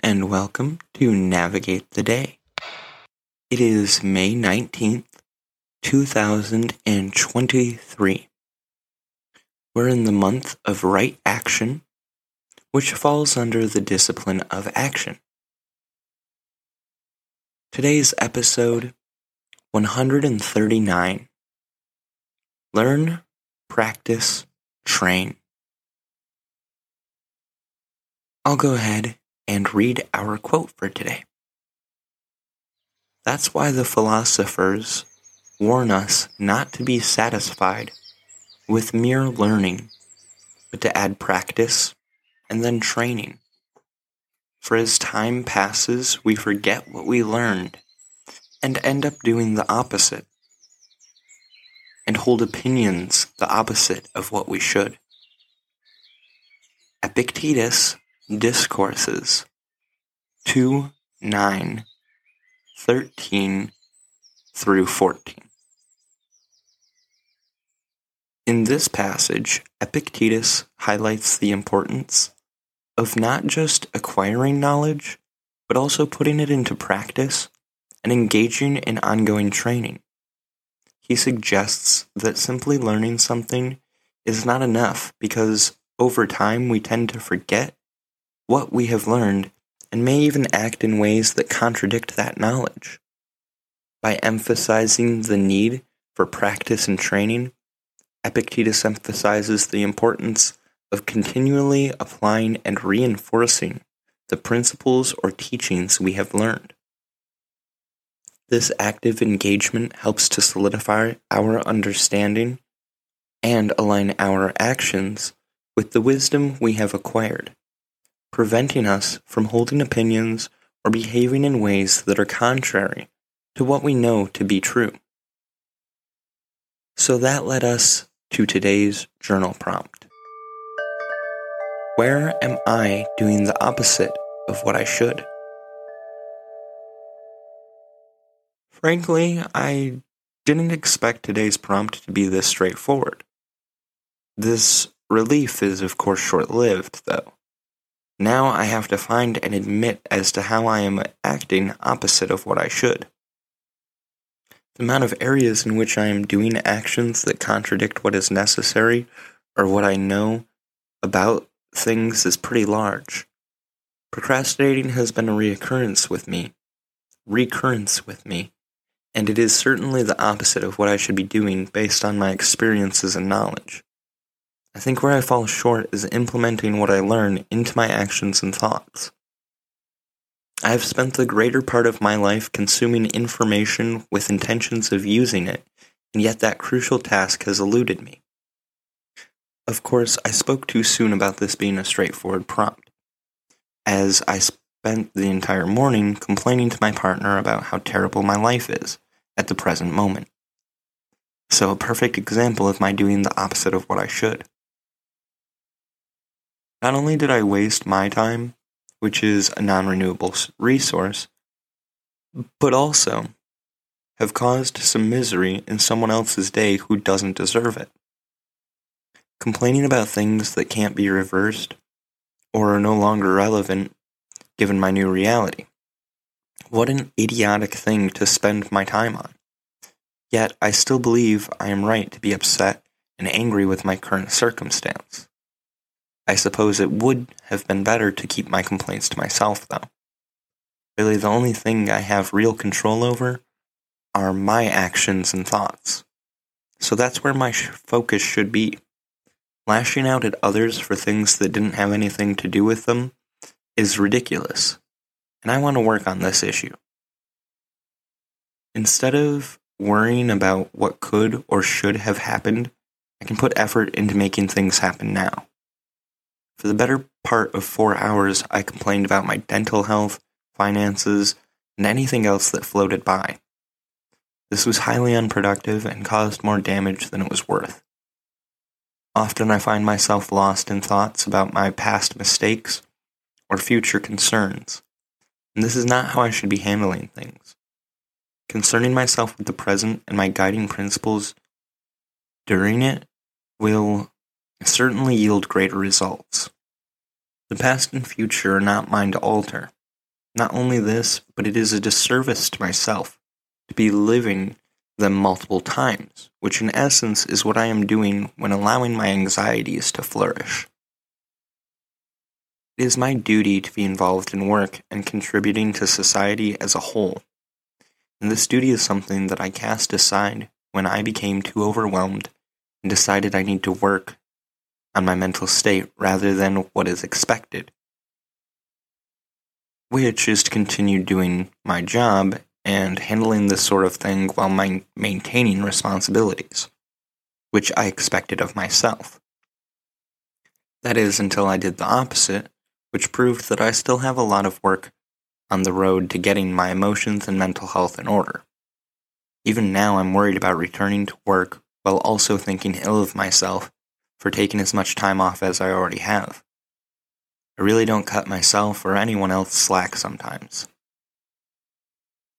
and welcome to Navigate the Day. It is May 19th, 2023. We're in the month of right action, which falls under the discipline of action. Today's episode 139 Learn, Practice, Train. I'll go ahead and read our quote for today. That's why the philosophers warn us not to be satisfied with mere learning, but to add practice and then training. For as time passes, we forget what we learned and end up doing the opposite and hold opinions the opposite of what we should. Epictetus Discourses 2 9 13 through 14. In this passage, Epictetus highlights the importance of not just acquiring knowledge, but also putting it into practice and engaging in ongoing training. He suggests that simply learning something is not enough because over time we tend to forget what we have learned and may even act in ways that contradict that knowledge. By emphasizing the need for practice and training, Epictetus emphasizes the importance of continually applying and reinforcing the principles or teachings we have learned. This active engagement helps to solidify our understanding and align our actions with the wisdom we have acquired preventing us from holding opinions or behaving in ways that are contrary to what we know to be true. So that led us to today's journal prompt. Where am I doing the opposite of what I should? Frankly, I didn't expect today's prompt to be this straightforward. This relief is, of course, short lived, though. Now I have to find and admit as to how I am acting opposite of what I should. The amount of areas in which I am doing actions that contradict what is necessary or what I know about things is pretty large. Procrastinating has been a reoccurrence with me, recurrence with me, and it is certainly the opposite of what I should be doing based on my experiences and knowledge. I think where I fall short is implementing what I learn into my actions and thoughts. I have spent the greater part of my life consuming information with intentions of using it, and yet that crucial task has eluded me. Of course, I spoke too soon about this being a straightforward prompt, as I spent the entire morning complaining to my partner about how terrible my life is at the present moment. So, a perfect example of my doing the opposite of what I should. Not only did I waste my time, which is a non renewable resource, but also have caused some misery in someone else's day who doesn't deserve it. Complaining about things that can't be reversed or are no longer relevant given my new reality. What an idiotic thing to spend my time on. Yet I still believe I am right to be upset and angry with my current circumstance. I suppose it would have been better to keep my complaints to myself, though. Really, the only thing I have real control over are my actions and thoughts. So that's where my sh- focus should be. Lashing out at others for things that didn't have anything to do with them is ridiculous, and I want to work on this issue. Instead of worrying about what could or should have happened, I can put effort into making things happen now. For the better part of four hours, I complained about my dental health, finances, and anything else that floated by. This was highly unproductive and caused more damage than it was worth. Often I find myself lost in thoughts about my past mistakes or future concerns, and this is not how I should be handling things. Concerning myself with the present and my guiding principles during it will certainly yield greater results. The past and future are not mine to alter. Not only this, but it is a disservice to myself to be living them multiple times, which in essence is what I am doing when allowing my anxieties to flourish. It is my duty to be involved in work and contributing to society as a whole. And this duty is something that I cast aside when I became too overwhelmed and decided I need to work on my mental state rather than what is expected, which is to continue doing my job and handling this sort of thing while my maintaining responsibilities, which I expected of myself. That is until I did the opposite, which proved that I still have a lot of work on the road to getting my emotions and mental health in order. Even now, I'm worried about returning to work while also thinking ill of myself for taking as much time off as I already have. I really don't cut myself or anyone else slack sometimes.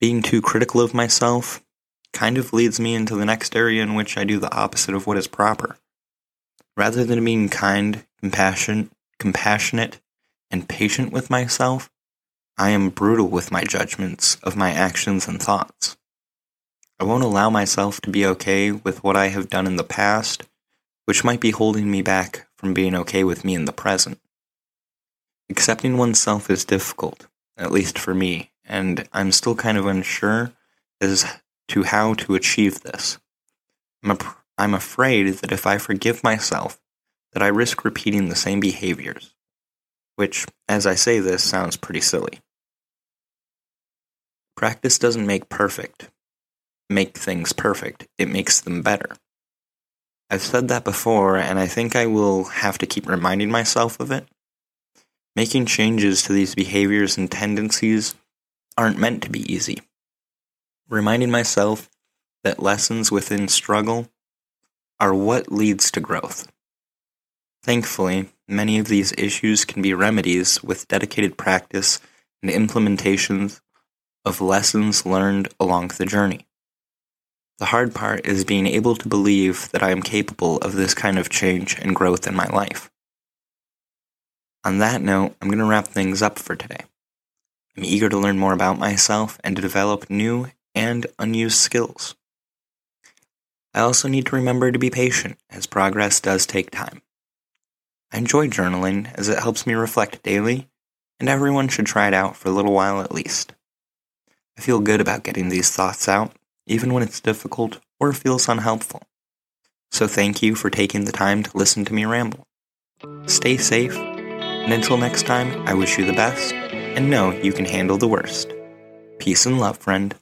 Being too critical of myself kind of leads me into the next area in which I do the opposite of what is proper. Rather than being kind, compassionate, compassionate, and patient with myself, I am brutal with my judgments of my actions and thoughts. I won't allow myself to be okay with what I have done in the past which might be holding me back from being okay with me in the present. Accepting oneself is difficult, at least for me, and I'm still kind of unsure as to how to achieve this. I'm, a, I'm afraid that if I forgive myself, that I risk repeating the same behaviors, which, as I say this, sounds pretty silly. Practice doesn't make perfect, make things perfect, it makes them better. I've said that before, and I think I will have to keep reminding myself of it. Making changes to these behaviors and tendencies aren't meant to be easy. Reminding myself that lessons within struggle are what leads to growth. Thankfully, many of these issues can be remedies with dedicated practice and implementations of lessons learned along the journey. The hard part is being able to believe that I am capable of this kind of change and growth in my life. On that note, I'm going to wrap things up for today. I'm eager to learn more about myself and to develop new and unused skills. I also need to remember to be patient, as progress does take time. I enjoy journaling as it helps me reflect daily, and everyone should try it out for a little while at least. I feel good about getting these thoughts out even when it's difficult or feels unhelpful. So thank you for taking the time to listen to me ramble. Stay safe, and until next time, I wish you the best, and know you can handle the worst. Peace and love, friend.